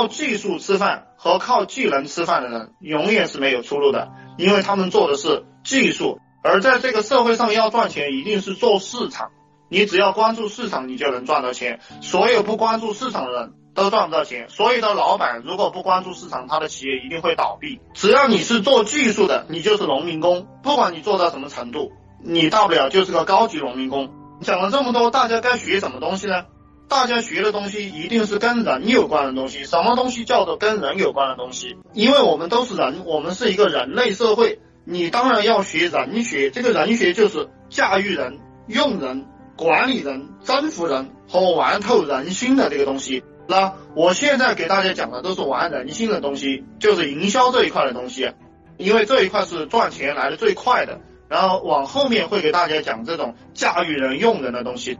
靠技术吃饭和靠技能吃饭的人永远是没有出路的，因为他们做的是技术，而在这个社会上要赚钱，一定是做市场。你只要关注市场，你就能赚到钱。所有不关注市场的人都赚不到钱。所有的老板如果不关注市场，他的企业一定会倒闭。只要你是做技术的，你就是农民工，不管你做到什么程度，你大不了就是个高级农民工。讲了这么多，大家该学什么东西呢？大家学的东西一定是跟人有关的东西。什么东西叫做跟人有关的东西？因为我们都是人，我们是一个人类社会，你当然要学人学。这个人学就是驾驭人、用人。管理人、征服人和玩透人心的这个东西，那我现在给大家讲的都是玩人心的东西，就是营销这一块的东西，因为这一块是赚钱来的最快的。然后往后面会给大家讲这种驾驭人、用人的东西。